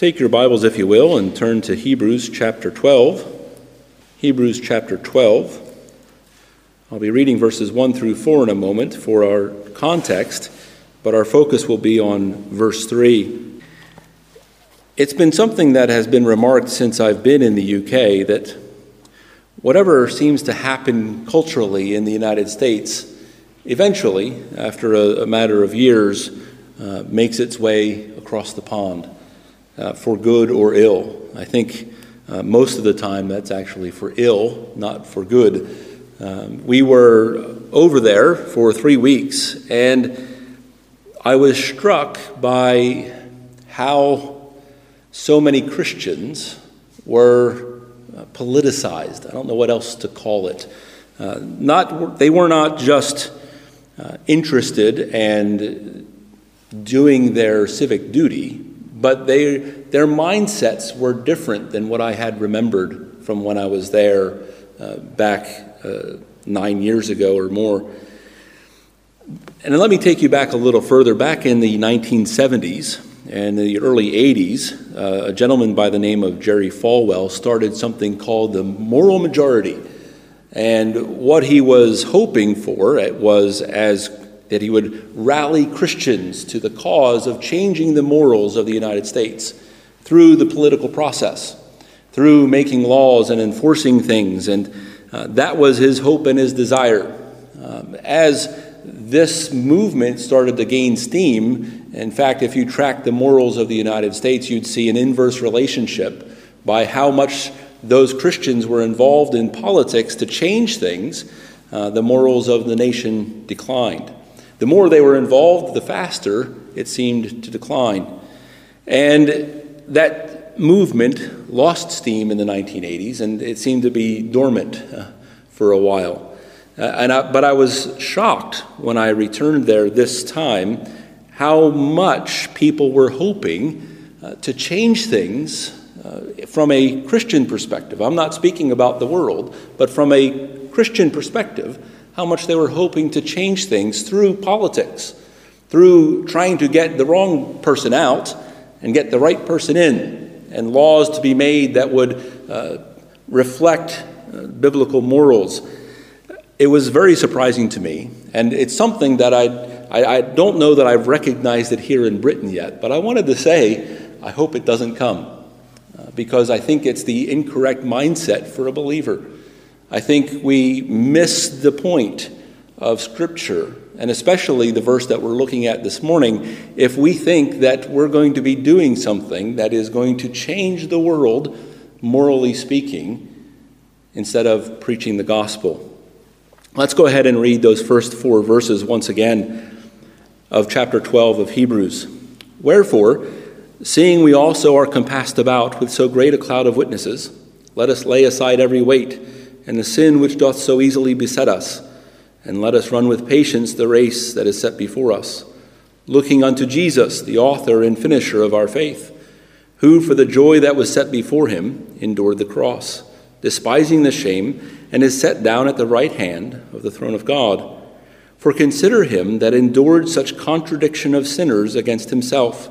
Take your Bibles, if you will, and turn to Hebrews chapter 12. Hebrews chapter 12. I'll be reading verses 1 through 4 in a moment for our context, but our focus will be on verse 3. It's been something that has been remarked since I've been in the UK that whatever seems to happen culturally in the United States, eventually, after a, a matter of years, uh, makes its way across the pond uh, for good or ill. I think uh, most of the time that's actually for ill, not for good. Um, we were over there for three weeks, and I was struck by how so many Christians were uh, politicized. I don't know what else to call it. Uh, not, they were not just uh, interested and doing their civic duty, but they, their mindsets were different than what I had remembered from when I was there uh, back uh, nine years ago or more. And let me take you back a little further. Back in the 1970s and the early 80s, uh, a gentleman by the name of Jerry Falwell started something called the Moral Majority. And what he was hoping for was as that he would rally Christians to the cause of changing the morals of the United States through the political process, through making laws and enforcing things. And uh, that was his hope and his desire. Um, as this movement started to gain steam, in fact, if you track the morals of the United States, you'd see an inverse relationship by how much those Christians were involved in politics to change things. Uh, the morals of the nation declined. The more they were involved, the faster it seemed to decline. And that movement lost steam in the 1980s, and it seemed to be dormant uh, for a while. Uh, and I, but I was shocked when I returned there this time how much people were hoping uh, to change things uh, from a Christian perspective. I'm not speaking about the world, but from a Christian perspective how much they were hoping to change things through politics, through trying to get the wrong person out and get the right person in, and laws to be made that would uh, reflect uh, biblical morals. It was very surprising to me, and it's something that I, I, I don't know that I've recognized it here in Britain yet, but I wanted to say I hope it doesn't come, uh, because I think it's the incorrect mindset for a believer. I think we miss the point of Scripture, and especially the verse that we're looking at this morning, if we think that we're going to be doing something that is going to change the world, morally speaking, instead of preaching the gospel. Let's go ahead and read those first four verses once again of chapter 12 of Hebrews. Wherefore, seeing we also are compassed about with so great a cloud of witnesses, let us lay aside every weight and the sin which doth so easily beset us, and let us run with patience the race that is set before us, looking unto Jesus, the author and finisher of our faith, who for the joy that was set before him endured the cross, despising the shame, and is set down at the right hand of the throne of God. For consider him that endured such contradiction of sinners against himself,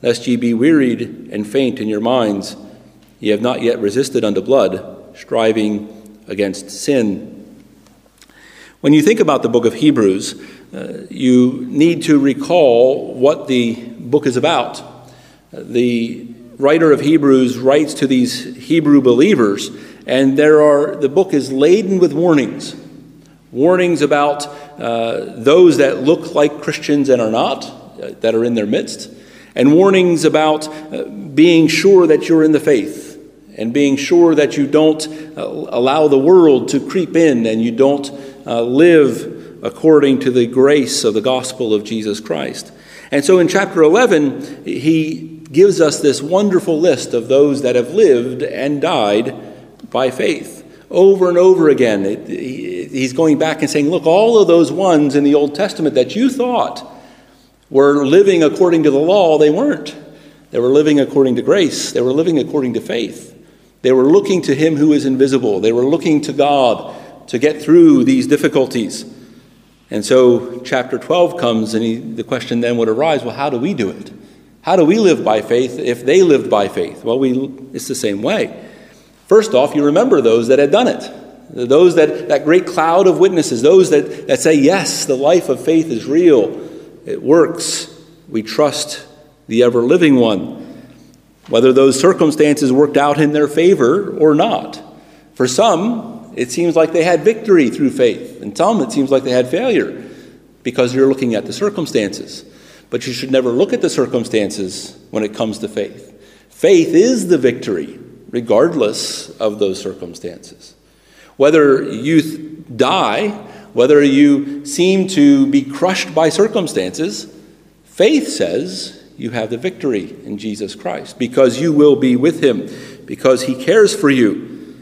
lest ye be wearied and faint in your minds. Ye have not yet resisted unto blood, striving against sin. When you think about the book of Hebrews, uh, you need to recall what the book is about. The writer of Hebrews writes to these Hebrew believers, and there are the book is laden with warnings. Warnings about uh, those that look like Christians and are not, uh, that are in their midst, and warnings about uh, being sure that you're in the faith and being sure that you don't uh, allow the world to creep in and you don't uh, live according to the grace of the gospel of Jesus Christ. And so in chapter 11, he gives us this wonderful list of those that have lived and died by faith. Over and over again, he's going back and saying, Look, all of those ones in the Old Testament that you thought were living according to the law, they weren't. They were living according to grace, they were living according to faith. They were looking to Him who is invisible. They were looking to God to get through these difficulties. And so, chapter 12 comes, and he, the question then would arise well, how do we do it? How do we live by faith if they lived by faith? Well, we, it's the same way. First off, you remember those that had done it. Those that, that great cloud of witnesses, those that, that say, yes, the life of faith is real, it works, we trust the ever living one. Whether those circumstances worked out in their favor or not. For some, it seems like they had victory through faith, and some, it seems like they had failure because you're looking at the circumstances. But you should never look at the circumstances when it comes to faith. Faith is the victory, regardless of those circumstances. Whether you die, whether you seem to be crushed by circumstances, faith says you have the victory in Jesus Christ because you will be with him, because he cares for you.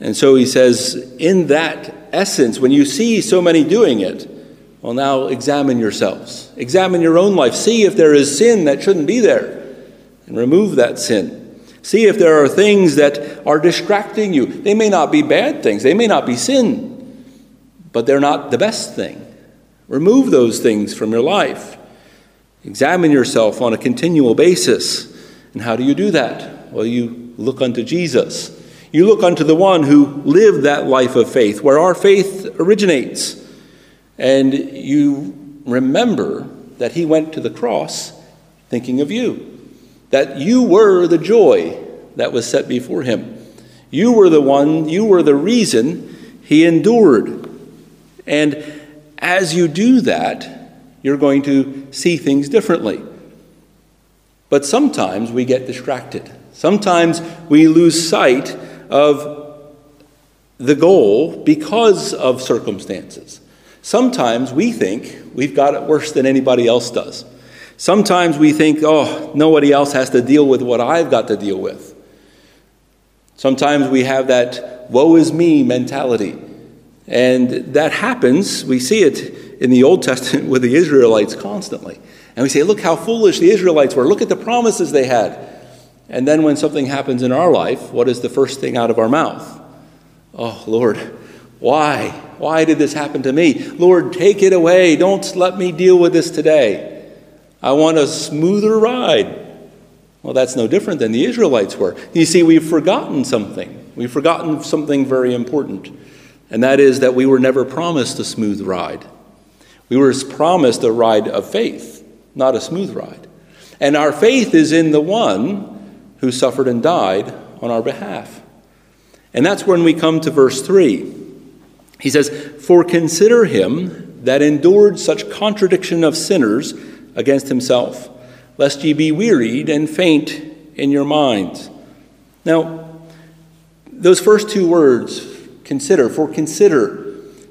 And so he says, in that essence, when you see so many doing it, well, now examine yourselves. Examine your own life. See if there is sin that shouldn't be there and remove that sin. See if there are things that are distracting you. They may not be bad things, they may not be sin, but they're not the best thing. Remove those things from your life. Examine yourself on a continual basis. And how do you do that? Well, you look unto Jesus. You look unto the one who lived that life of faith, where our faith originates. And you remember that he went to the cross thinking of you that you were the joy that was set before him. You were the one, you were the reason he endured. And as you do that, you're going to see things differently. But sometimes we get distracted. Sometimes we lose sight of the goal because of circumstances. Sometimes we think we've got it worse than anybody else does. Sometimes we think, oh, nobody else has to deal with what I've got to deal with. Sometimes we have that woe is me mentality. And that happens, we see it in the Old Testament with the Israelites constantly. And we say, look how foolish the Israelites were. Look at the promises they had. And then when something happens in our life, what is the first thing out of our mouth? Oh, Lord, why? Why did this happen to me? Lord, take it away. Don't let me deal with this today. I want a smoother ride. Well, that's no different than the Israelites were. You see, we've forgotten something. We've forgotten something very important, and that is that we were never promised a smooth ride. We were promised a ride of faith, not a smooth ride. And our faith is in the one who suffered and died on our behalf. And that's when we come to verse 3. He says, For consider him that endured such contradiction of sinners against himself, lest ye be wearied and faint in your minds. Now, those first two words, consider, for consider,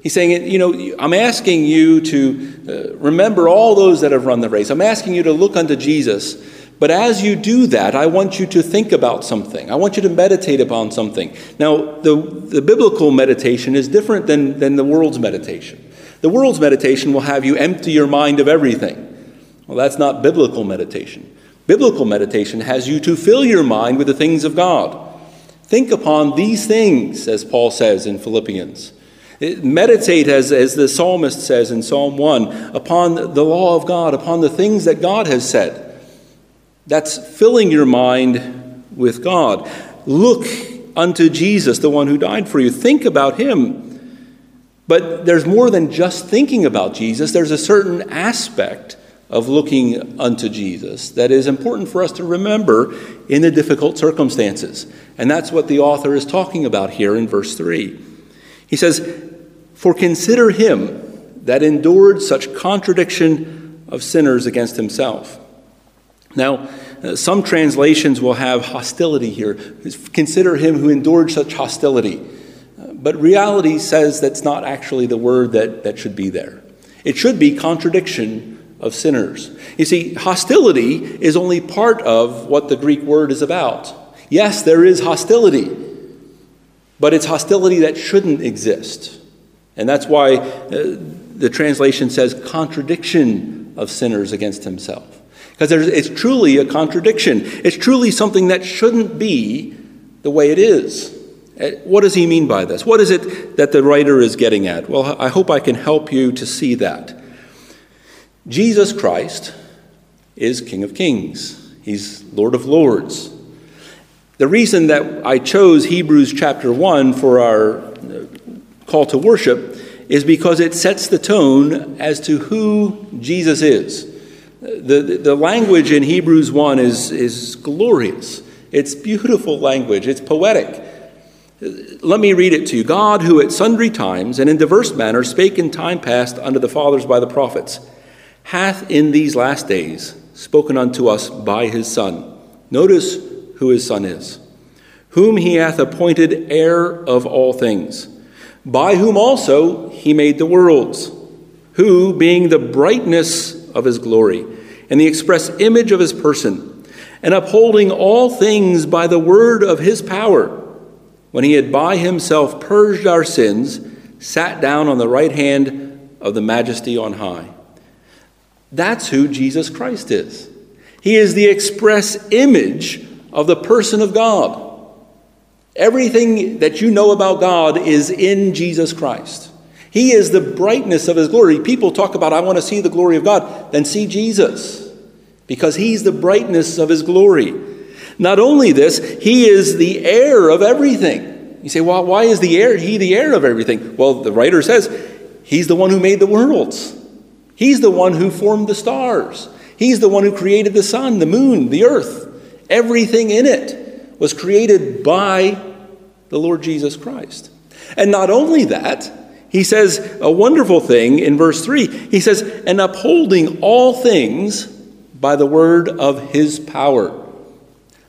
he's saying, you know, I'm asking you to uh, remember all those that have run the race. I'm asking you to look unto Jesus. But as you do that, I want you to think about something. I want you to meditate upon something. Now, the, the biblical meditation is different than, than the world's meditation. The world's meditation will have you empty your mind of everything. Well, that's not biblical meditation. Biblical meditation has you to fill your mind with the things of God. Think upon these things, as Paul says in Philippians. Meditate, as, as the psalmist says in Psalm 1, upon the law of God, upon the things that God has said. That's filling your mind with God. Look unto Jesus, the one who died for you. Think about him. But there's more than just thinking about Jesus, there's a certain aspect of looking unto Jesus that is important for us to remember in the difficult circumstances. And that's what the author is talking about here in verse 3. He says, For consider him that endured such contradiction of sinners against himself. Now, uh, some translations will have hostility here. Consider him who endured such hostility. Uh, but reality says that's not actually the word that, that should be there. It should be contradiction of sinners. You see, hostility is only part of what the Greek word is about. Yes, there is hostility, but it's hostility that shouldn't exist. And that's why uh, the translation says contradiction of sinners against himself. Because it's truly a contradiction. It's truly something that shouldn't be the way it is. Uh, what does he mean by this? What is it that the writer is getting at? Well, I hope I can help you to see that. Jesus Christ is King of Kings, He's Lord of Lords. The reason that I chose Hebrews chapter 1 for our uh, call to worship is because it sets the tone as to who Jesus is. The, the language in Hebrews 1 is, is glorious. It's beautiful language, it's poetic. Let me read it to you. God, who at sundry times and in diverse manners spake in time past unto the fathers by the prophets, hath in these last days spoken unto us by his Son. Notice who his Son is, whom he hath appointed heir of all things, by whom also he made the worlds, who, being the brightness of his glory and the express image of his person, and upholding all things by the word of his power, when he had by himself purged our sins, sat down on the right hand of the majesty on high. That's who Jesus Christ is. He is the express image of the person of God. Everything that you know about God is in Jesus Christ. He is the brightness of his glory. People talk about, I want to see the glory of God. Then see Jesus, because he's the brightness of his glory. Not only this, he is the heir of everything. You say, well, why is the heir, he the heir of everything? Well, the writer says he's the one who made the worlds. He's the one who formed the stars. He's the one who created the sun, the moon, the earth. Everything in it was created by the Lord Jesus Christ. And not only that, he says a wonderful thing in verse 3. He says, and upholding all things by the word of his power.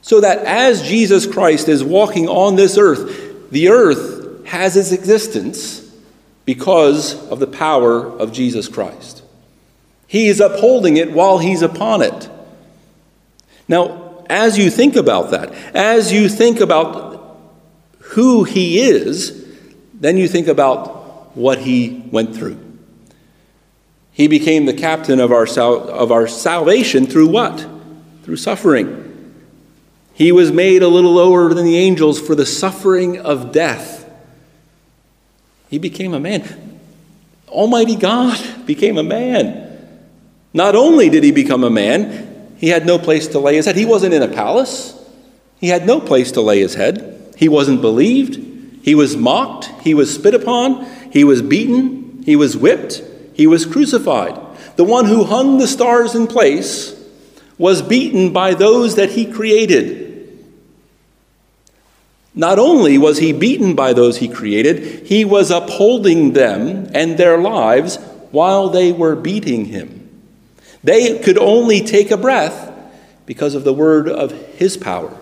So that as Jesus Christ is walking on this earth, the earth has its existence because of the power of Jesus Christ. He is upholding it while he's upon it. Now, as you think about that, as you think about who he is, then you think about what he went through. He became the captain of our, sal- of our salvation through what? Through suffering. He was made a little lower than the angels for the suffering of death. He became a man. Almighty God became a man. Not only did he become a man, he had no place to lay his head. He wasn't in a palace, he had no place to lay his head. He wasn't believed. He was mocked. He was spit upon. He was beaten. He was whipped. He was crucified. The one who hung the stars in place was beaten by those that he created. Not only was he beaten by those he created, he was upholding them and their lives while they were beating him. They could only take a breath because of the word of his power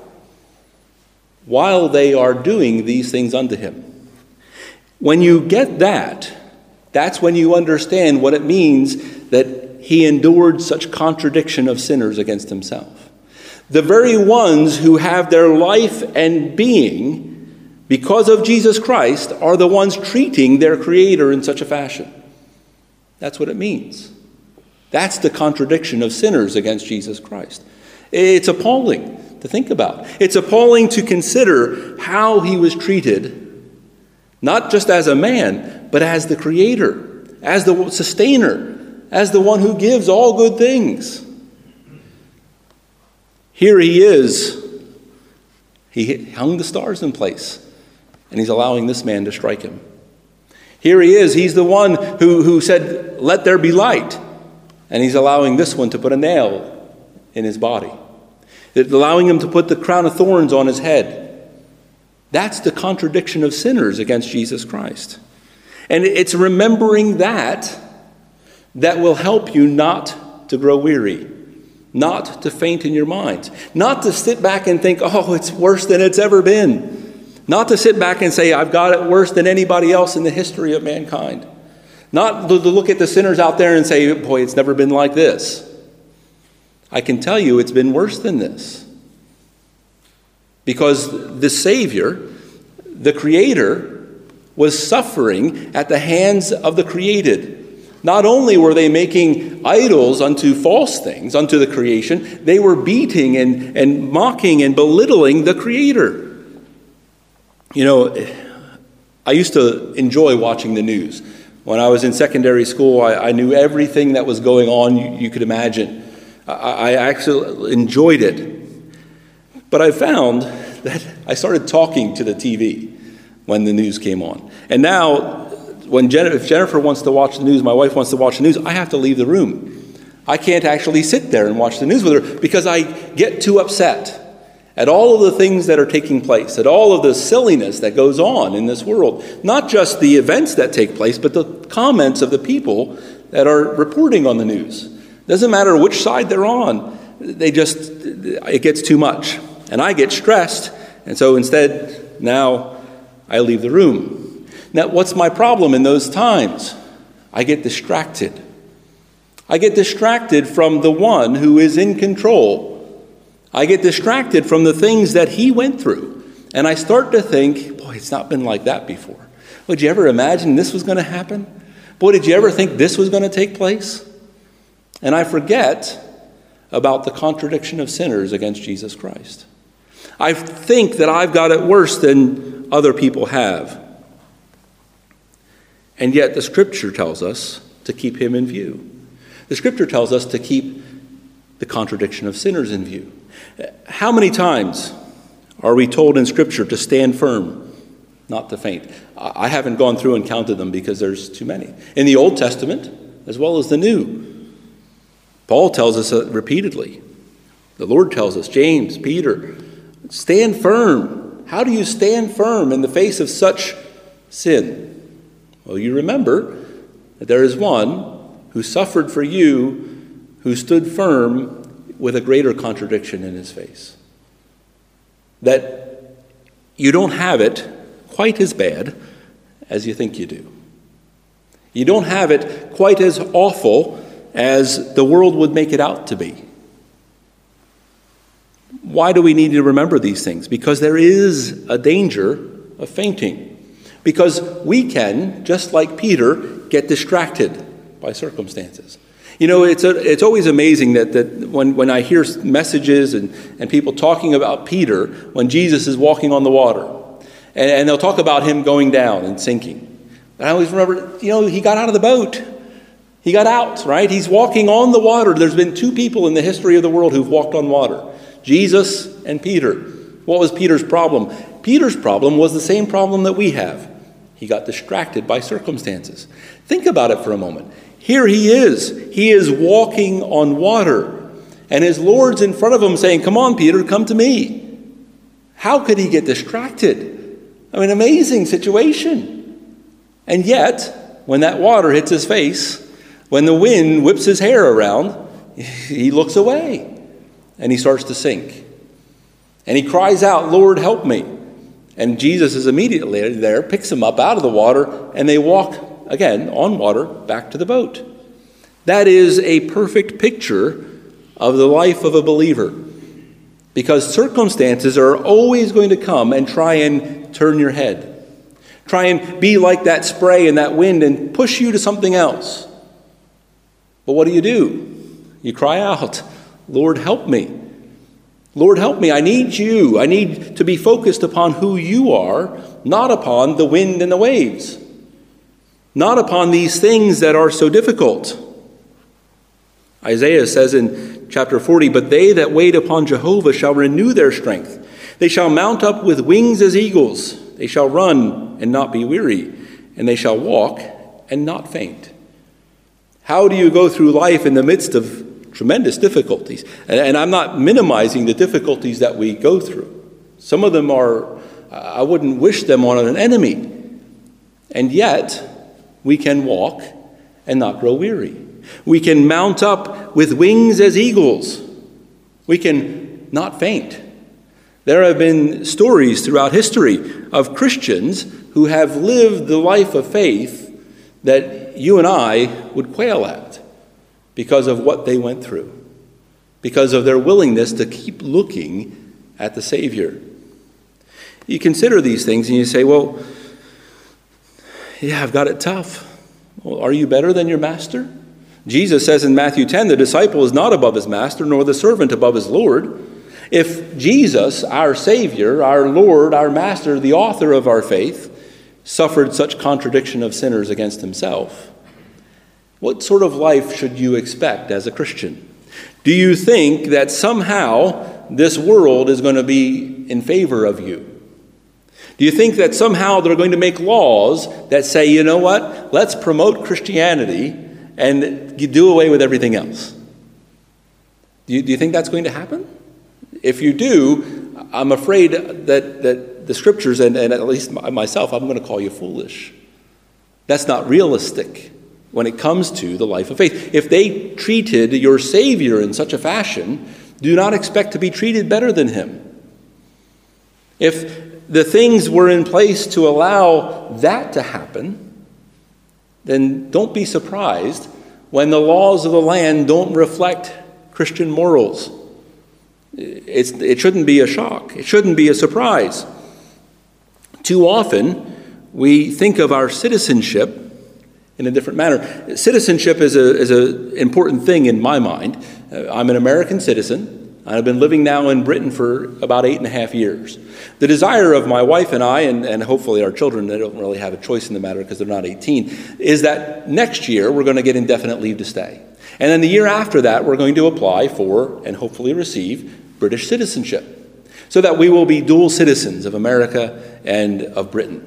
while they are doing these things unto him. When you get that, that's when you understand what it means that he endured such contradiction of sinners against himself. The very ones who have their life and being because of Jesus Christ are the ones treating their Creator in such a fashion. That's what it means. That's the contradiction of sinners against Jesus Christ. It's appalling to think about. It's appalling to consider how he was treated, not just as a man, but as the Creator, as the sustainer, as the one who gives all good things. Here he is. He hung the stars in place, and he's allowing this man to strike him. Here he is. He's the one who, who said, Let there be light. And he's allowing this one to put a nail in his body, allowing him to put the crown of thorns on his head. That's the contradiction of sinners against Jesus Christ. And it's remembering that that will help you not to grow weary, not to faint in your mind, not to sit back and think, oh, it's worse than it's ever been, not to sit back and say, I've got it worse than anybody else in the history of mankind, not to look at the sinners out there and say, boy, it's never been like this. I can tell you it's been worse than this. Because the Savior, the Creator, was suffering at the hands of the created. Not only were they making idols unto false things, unto the creation, they were beating and, and mocking and belittling the Creator. You know, I used to enjoy watching the news. When I was in secondary school, I, I knew everything that was going on you, you could imagine. I, I actually enjoyed it. But I found that I started talking to the TV when the news came on. And now, when if Jennifer wants to watch the news, my wife wants to watch the news, I have to leave the room. I can't actually sit there and watch the news with her because I get too upset at all of the things that are taking place, at all of the silliness that goes on in this world. Not just the events that take place, but the comments of the people that are reporting on the news. Doesn't matter which side they're on, they just, it gets too much. And I get stressed, and so instead, now I leave the room. Now, what's my problem in those times? I get distracted. I get distracted from the one who is in control. I get distracted from the things that he went through. And I start to think, boy, it's not been like that before. Would you ever imagine this was going to happen? Boy, did you ever think this was going to take place? And I forget about the contradiction of sinners against Jesus Christ. I think that I've got it worse than other people have. And yet, the scripture tells us to keep him in view. The scripture tells us to keep the contradiction of sinners in view. How many times are we told in scripture to stand firm, not to faint? I haven't gone through and counted them because there's too many. In the Old Testament, as well as the New, Paul tells us uh, repeatedly. The Lord tells us, James, Peter, Stand firm. How do you stand firm in the face of such sin? Well, you remember that there is one who suffered for you, who stood firm with a greater contradiction in his face. That you don't have it quite as bad as you think you do. You don't have it quite as awful as the world would make it out to be. Why do we need to remember these things? Because there is a danger of fainting. Because we can, just like Peter, get distracted by circumstances. You know, it's, a, it's always amazing that, that when, when I hear messages and, and people talking about Peter when Jesus is walking on the water, and, and they'll talk about him going down and sinking. I always remember, you know, he got out of the boat. He got out, right? He's walking on the water. There's been two people in the history of the world who've walked on water. Jesus and Peter. What was Peter's problem? Peter's problem was the same problem that we have. He got distracted by circumstances. Think about it for a moment. Here he is. He is walking on water, and his Lord's in front of him saying, Come on, Peter, come to me. How could he get distracted? I mean, amazing situation. And yet, when that water hits his face, when the wind whips his hair around, he looks away and he starts to sink. And he cries out, Lord, help me. And Jesus is immediately there, picks him up out of the water, and they walk again on water back to the boat. That is a perfect picture of the life of a believer. Because circumstances are always going to come and try and turn your head. Try and be like that spray and that wind and push you to something else. But what do you do? You cry out, Lord, help me. Lord, help me. I need you. I need to be focused upon who you are, not upon the wind and the waves, not upon these things that are so difficult. Isaiah says in chapter 40 But they that wait upon Jehovah shall renew their strength. They shall mount up with wings as eagles. They shall run and not be weary, and they shall walk and not faint. How do you go through life in the midst of tremendous difficulties. And, and, I'm not minimizing the difficulties that we go through. Some of them are, I wouldn't wish them on an enemy. And yet, we can walk and not grow weary. We can mount up with wings as eagles. We can not faint. There have been stories throughout history of Christians who have lived the life of faith that you and I would quail at because of what they went through, because of their willingness to keep looking at the Savior. You consider these things and you say, well, yeah, I've got it tough. Well, are you better than your master? Jesus says in Matthew 10 the disciple is not above his master, nor the servant above his Lord. If Jesus, our Savior, our Lord, our Master, the author of our faith, suffered such contradiction of sinners against himself, what sort of life should you expect as a Christian? Do you think that somehow this world is going to be in favor of you? Do you think that somehow they're going to make laws that say, you know what, let's promote Christianity and do away with everything else? Do you, do you think that's going to happen? If you do, I'm afraid that, that the scriptures, and, and at least myself, I'm going to call you foolish. That's not realistic when it comes to the life of faith. If they treated your Savior in such a fashion, do not expect to be treated better than him. If the things were in place to allow that to happen, then don't be surprised when the laws of the land don't reflect Christian morals. It's, it shouldn't be a shock, it shouldn't be a surprise. Too often, we think of our citizenship in a different manner. Citizenship is an is a important thing in my mind. Uh, I'm an American citizen. I've been living now in Britain for about eight and a half years. The desire of my wife and I, and, and hopefully our children, they don't really have a choice in the matter because they're not 18, is that next year we're going to get indefinite leave to stay. And then the year after that, we're going to apply for and hopefully receive British citizenship so that we will be dual citizens of America and of Britain.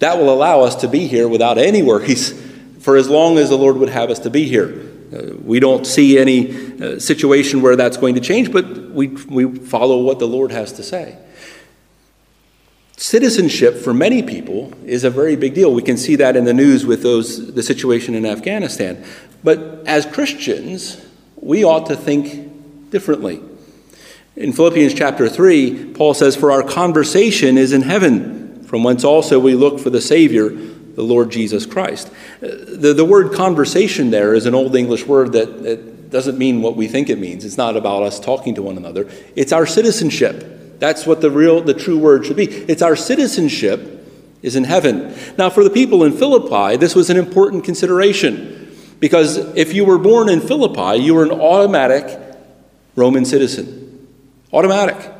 That will allow us to be here without any worries for as long as the Lord would have us to be here. Uh, we don't see any uh, situation where that's going to change, but we, we follow what the Lord has to say. Citizenship for many people is a very big deal. We can see that in the news with those, the situation in Afghanistan. But as Christians, we ought to think differently. In Philippians chapter 3, Paul says, For our conversation is in heaven, from whence also we look for the Savior, the Lord Jesus Christ. Uh, the, the word conversation there is an Old English word that, that doesn't mean what we think it means. It's not about us talking to one another, it's our citizenship. That's what the real, the true word should be. It's our citizenship is in heaven. Now, for the people in Philippi, this was an important consideration because if you were born in Philippi, you were an automatic Roman citizen. Automatic.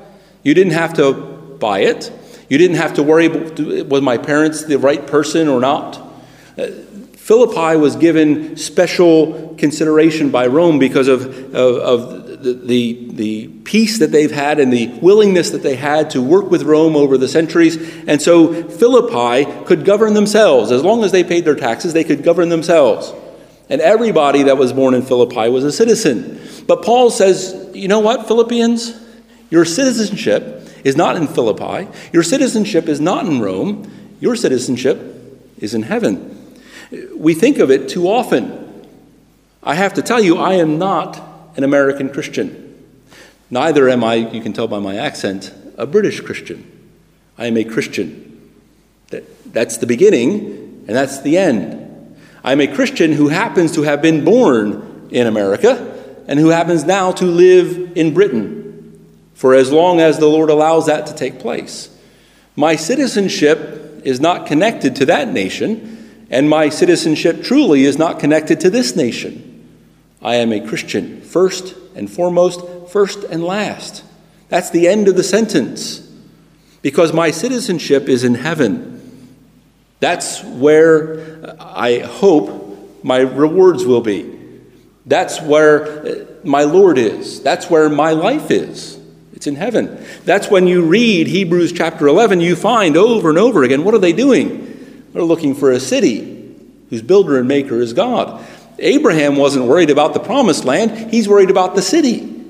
You didn't have to buy it. You didn't have to worry was my parents the right person or not. Uh, Philippi was given special consideration by Rome because of, of, of the, the, the, peace that they've had and the willingness that they had to work with Rome over the centuries. And so Philippi could govern themselves. As long as they paid their taxes, they could govern themselves. And everybody that was born in Philippi was a citizen. But Paul says, you know what, Philippians? Your citizenship is not in Philippi. Your citizenship is not in Rome. Your citizenship is in heaven. We think of it too often. I have to tell you, I am not an American Christian. Neither am I, you can tell by my accent, a British Christian. I am a Christian. That, that's the beginning, and that's the end. I'm a Christian who happens to have been born in America and who happens now to live in Britain for as long as the Lord allows that to take place. My citizenship is not connected to that nation, and my citizenship truly is not connected to this nation. I am a Christian, first and foremost, first and last. That's the end of the sentence. Because my citizenship is in heaven. That's where I hope my rewards will be. That's where uh, my Lord is. That's where my life is. It's in heaven. That's when you read Hebrews chapter 11, you find over and over again what are they doing? They're looking for a city whose builder and maker is God. Abraham wasn't worried about the promised land, he's worried about the city.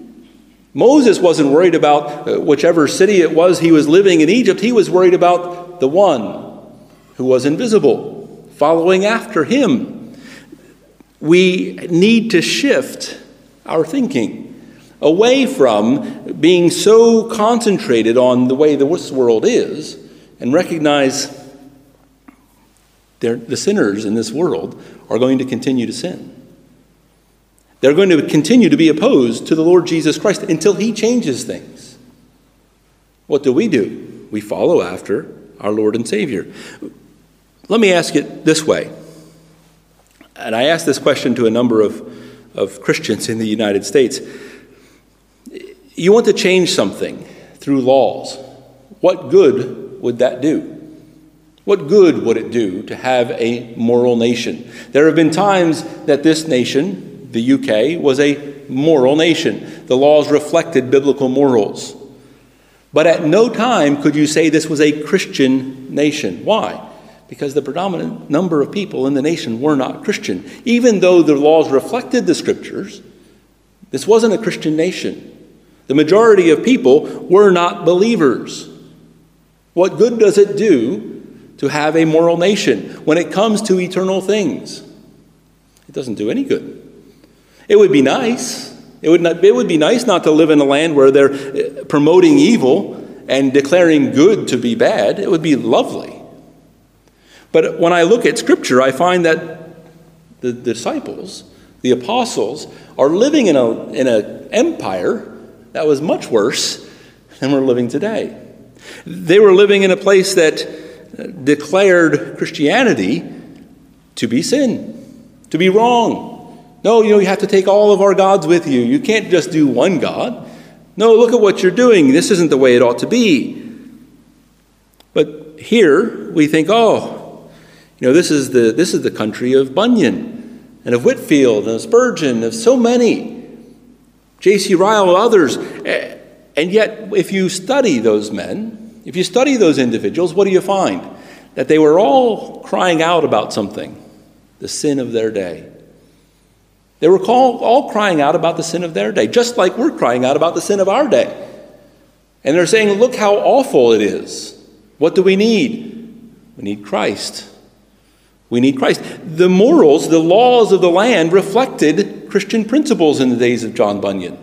Moses wasn't worried about uh, whichever city it was he was living in Egypt, he was worried about the one who was invisible, following after him. We need to shift our thinking away from being so concentrated on the way this world is and recognize the sinners in this world are going to continue to sin. They're going to continue to be opposed to the Lord Jesus Christ until He changes things. What do we do? We follow after our Lord and Savior. Let me ask it this way. And I asked this question to a number of, of Christians in the United States. You want to change something through laws. What good would that do? What good would it do to have a moral nation? There have been times that this nation, the UK was a moral nation. The laws reflected biblical morals. But at no time could you say this was a Christian nation. Why? Because the predominant number of people in the nation were not Christian. Even though the laws reflected the scriptures, this wasn't a Christian nation. The majority of people were not believers. What good does it do to have a moral nation when it comes to eternal things? It doesn't do any good. It would be nice. It would, not, it would be nice not to live in a land where they're uh, promoting evil and declaring good to be bad. It would be lovely. But when I look at Scripture, I find that the disciples, the apostles, are living in an in a empire that was much worse than we're living today. They were living in a place that uh, declared Christianity to be sin, to be wrong. No, you know, you have to take all of our gods with you. You can't just do one God. No, look at what you're doing. This isn't the way it ought to be. But here we think, oh, you know, this is the, this is the country of Bunyan and of Whitefield and of Spurgeon, of so many, J.C. Ryle, others. Eh, and yet, if you study those men, if you study those individuals, what do you find? That they were all crying out about something the sin of their day. They were all crying out about the sin of their day, just like we're crying out about the sin of our day. And they're saying, Look how awful it is. What do we need? We need Christ. We need Christ. The morals, the laws of the land reflected Christian principles in the days of John Bunyan.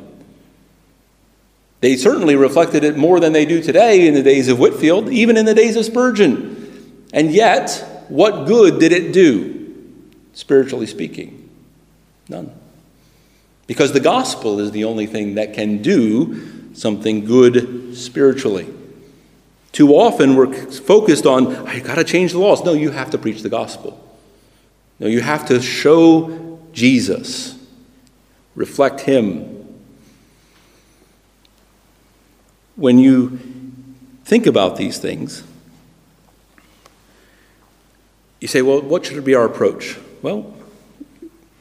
They certainly reflected it more than they do today in the days of Whitefield, even in the days of Spurgeon. And yet, what good did it do, spiritually speaking? None. Because the gospel is the only thing that can do something good spiritually. Too often we're focused on, I got to change the laws. No, you have to preach the gospel. No, you have to show Jesus, reflect Him when you think about these things, you say, well, what should be our approach? Well,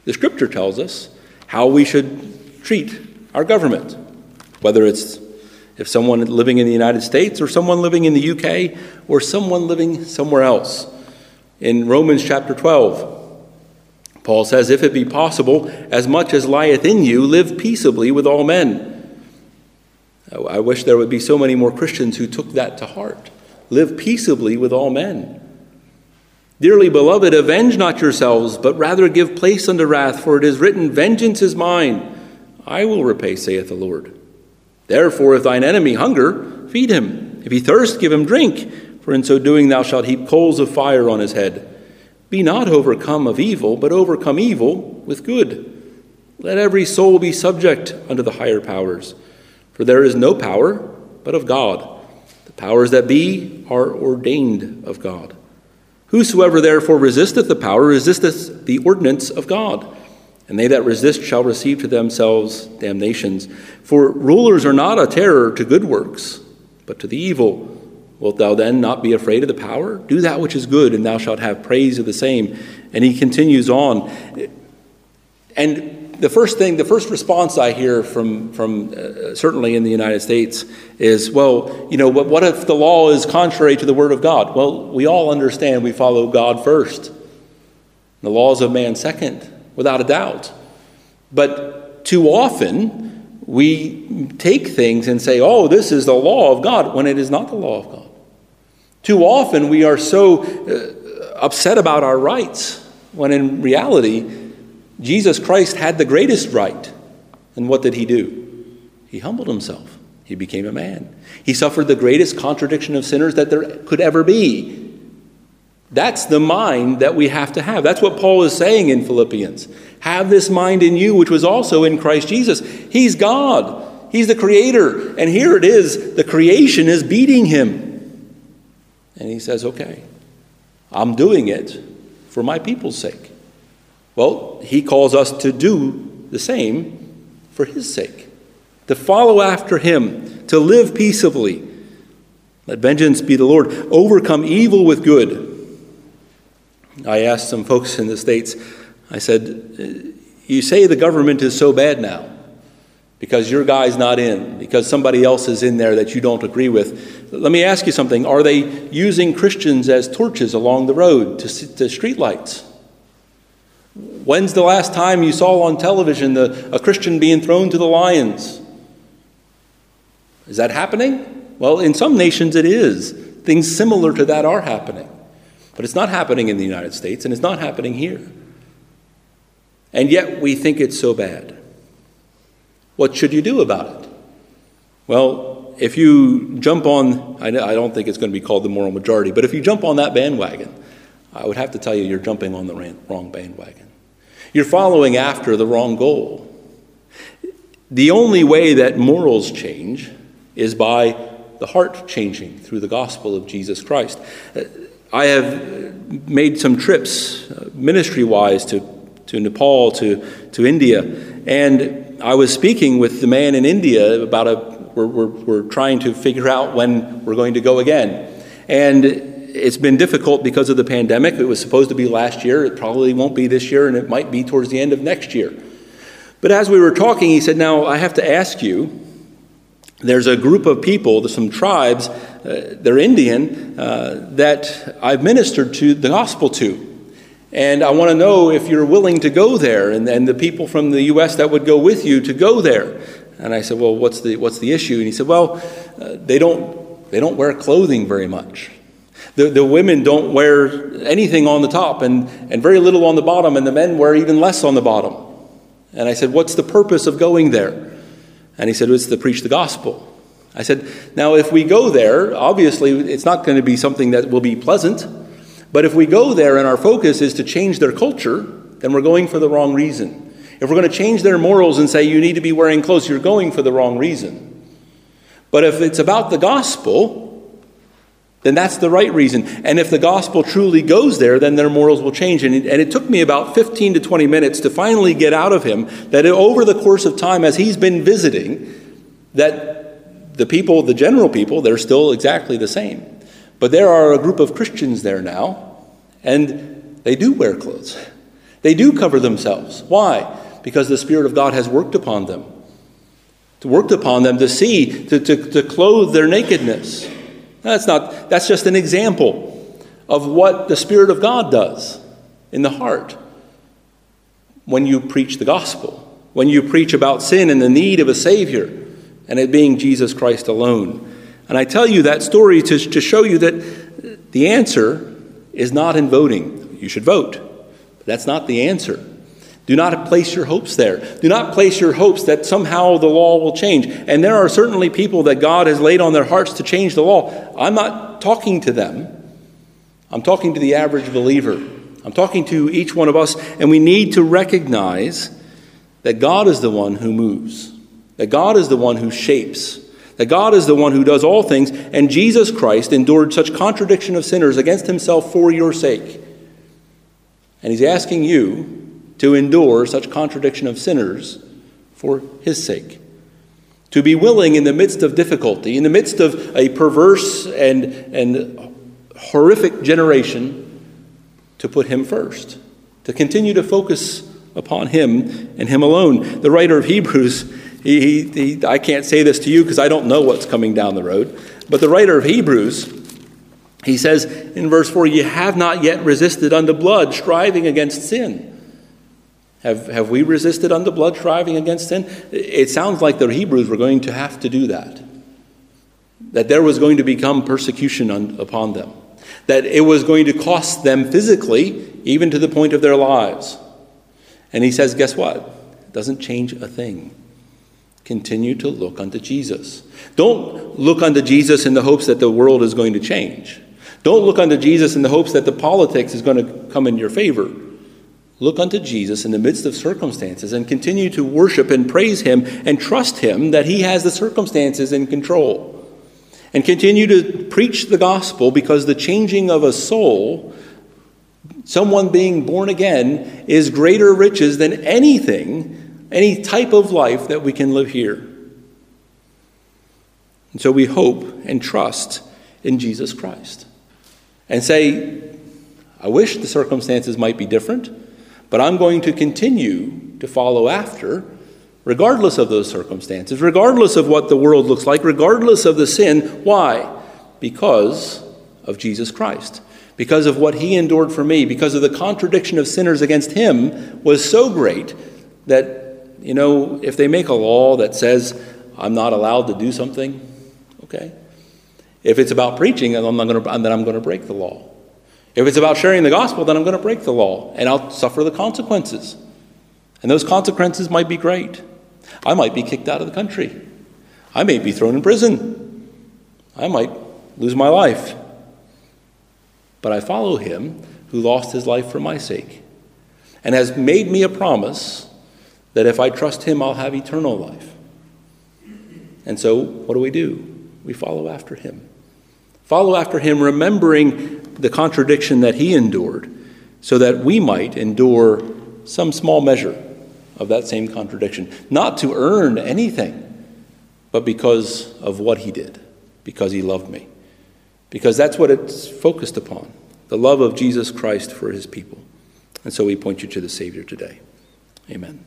the scripture tells us how we should treat our government, whether it's if someone living in the United States or someone living in the UK or someone living somewhere else. In Romans chapter 12, Paul says, If it be possible, as much as lieth in you, live peaceably with all men. Oh, I wish there would be so many more Christians who took that to heart. Live peaceably with all men. Dearly beloved, avenge not yourselves, but rather give place unto wrath, for it is written, Vengeance is mine, I will repay, saith the Lord. Therefore, if thine enemy hunger, feed him. If he thirst, give him drink, for in so doing thou shalt heap coals of fire on his head. Be not overcome of evil, but overcome evil with good. Let every soul be subject unto the higher powers. For there is no power but of God. The powers that be are ordained of God. Whosoever therefore resisteth the power resisteth the ordinance of God. And they that resist shall receive to themselves damnations. For rulers are not a terror to good works, but to the evil. Wilt thou then not be afraid of the power? Do that which is good, and thou shalt have praise of the same. And he continues on. And the first thing, the first response I hear from, from uh, certainly in the United States is, well, you know, what, what if the law is contrary to the Word of God? Well, we all understand we follow God first, the laws of man second, without a doubt. But too often, we take things and say, oh, this is the law of God, when it is not the law of God. Too often, we are so uh, upset about our rights, when in reality, Jesus Christ had the greatest right. And what did he do? He humbled himself. He became a man. He suffered the greatest contradiction of sinners that there could ever be. That's the mind that we have to have. That's what Paul is saying in Philippians. Have this mind in you, which was also in Christ Jesus. He's God, He's the Creator. And here it is the creation is beating Him. And He says, Okay, I'm doing it for my people's sake. Well, he calls us to do the same for his sake, to follow after him, to live peaceably. Let vengeance be the Lord. Overcome evil with good. I asked some folks in the States, I said, you say the government is so bad now because your guy's not in, because somebody else is in there that you don't agree with. Let me ask you something. Are they using Christians as torches along the road to, to streetlights? When's the last time you saw on television the, a Christian being thrown to the lions? Is that happening? Well, in some nations it is. Things similar to that are happening. But it's not happening in the United States, and it's not happening here. And yet we think it's so bad. What should you do about it? Well, if you jump on, I don't think it's going to be called the moral majority, but if you jump on that bandwagon, I would have to tell you you're jumping on the wrong bandwagon. You're following after the wrong goal. The only way that morals change is by the heart changing through the gospel of Jesus Christ. I have made some trips uh, ministry wise to, to Nepal, to, to India, and I was speaking with the man in India about a, we're, we're, we're trying to figure out when we're going to go again. And it's been difficult because of the pandemic. It was supposed to be last year. It probably won't be this year, and it might be towards the end of next year. But as we were talking, he said, Now I have to ask you there's a group of people, some tribes, uh, they're Indian, uh, that I've ministered to the gospel to. And I want to know if you're willing to go there, and, and the people from the U.S. that would go with you to go there. And I said, Well, what's the, what's the issue? And he said, Well, uh, they, don't, they don't wear clothing very much. The, the women don't wear anything on the top and, and very little on the bottom, and the men wear even less on the bottom. And I said, What's the purpose of going there? And he said, It's to preach the gospel. I said, Now, if we go there, obviously it's not going to be something that will be pleasant. But if we go there and our focus is to change their culture, then we're going for the wrong reason. If we're going to change their morals and say you need to be wearing clothes, you're going for the wrong reason. But if it's about the gospel, then that's the right reason. And if the gospel truly goes there, then their morals will change. And it, and it, took me about 15 to 20 minutes to finally get out of him that over the course of time, as he's been visiting, that the people, the general people, they're still exactly the same. But there are a group of Christians there now, and they do wear clothes. They do cover themselves. Why? Because the Spirit of God has worked upon them. To worked upon them to see, to, to, to clothe their nakedness. That's not, that's just an example of what the Spirit of God does in the heart when you preach the gospel, when you preach about sin and the need of a Savior, and it being Jesus Christ alone. And I tell you that story to, to show you that the answer is not in voting. You should vote, but that's not the answer. Do not place your hopes there. Do not place your hopes that somehow the law will change. And there are certainly people that God has laid on their hearts to change the law. I'm not talking to them, I'm talking to the average believer. I'm talking to each one of us, and we need to recognize that God is the one who moves, that God is the one who shapes, that God is the one who does all things, and Jesus Christ endured such contradiction of sinners against himself for your sake. And he's asking you to endure such contradiction of sinners for his sake. To be willing in the midst of difficulty, in the midst of a perverse and, and horrific generation, to put him first, to continue to focus upon him and him alone. The writer of Hebrews, he, he, he I can't say this to you because I don't know what's coming down the road, but the writer of Hebrews, he says in verse 4, You have not yet resisted unto blood, striving against sin. Have, have we resisted unto blood striving against sin? It sounds like the Hebrews were going to have to do that. That there was going to become persecution on, upon them. That it was going to cost them physically, even to the point of their lives. And he says, guess what? It doesn't change a thing. Continue to look unto Jesus. Don't look unto Jesus in the hopes that the world is going to change. Don't look unto Jesus in the hopes that the politics is going to come in your favor. Look unto Jesus in the midst of circumstances and continue to worship and praise Him and trust Him that He has the circumstances in control. And continue to preach the gospel because the changing of a soul, someone being born again, is greater riches than anything, any type of life that we can live here. And so we hope and trust in Jesus Christ. And say, I wish the circumstances might be different. But I'm going to continue to follow after, regardless of those circumstances, regardless of what the world looks like, regardless of the sin. Why? Because of Jesus Christ. Because of what he endured for me, because of the contradiction of sinners against him was so great that, you know, if they make a law that says I'm not allowed to do something, okay? If it's about preaching, then I'm, going to, break the law. If it's about sharing the gospel, then I'm going to break the law and I'll suffer the consequences. And those consequences might be great. I might be kicked out of the country. I may be thrown in prison. I might lose my life. But I follow him who lost his life for my sake and has made me a promise that if I trust him, I'll have eternal life. And so, what do we do? We follow after him. Follow after him, remembering the contradiction that he endured, so that we might endure some small measure of that same contradiction. Not to earn anything, but because of what he did, because he loved me. Because that's what it's focused upon the love of Jesus Christ for his people. And so we point you to the Savior today. Amen.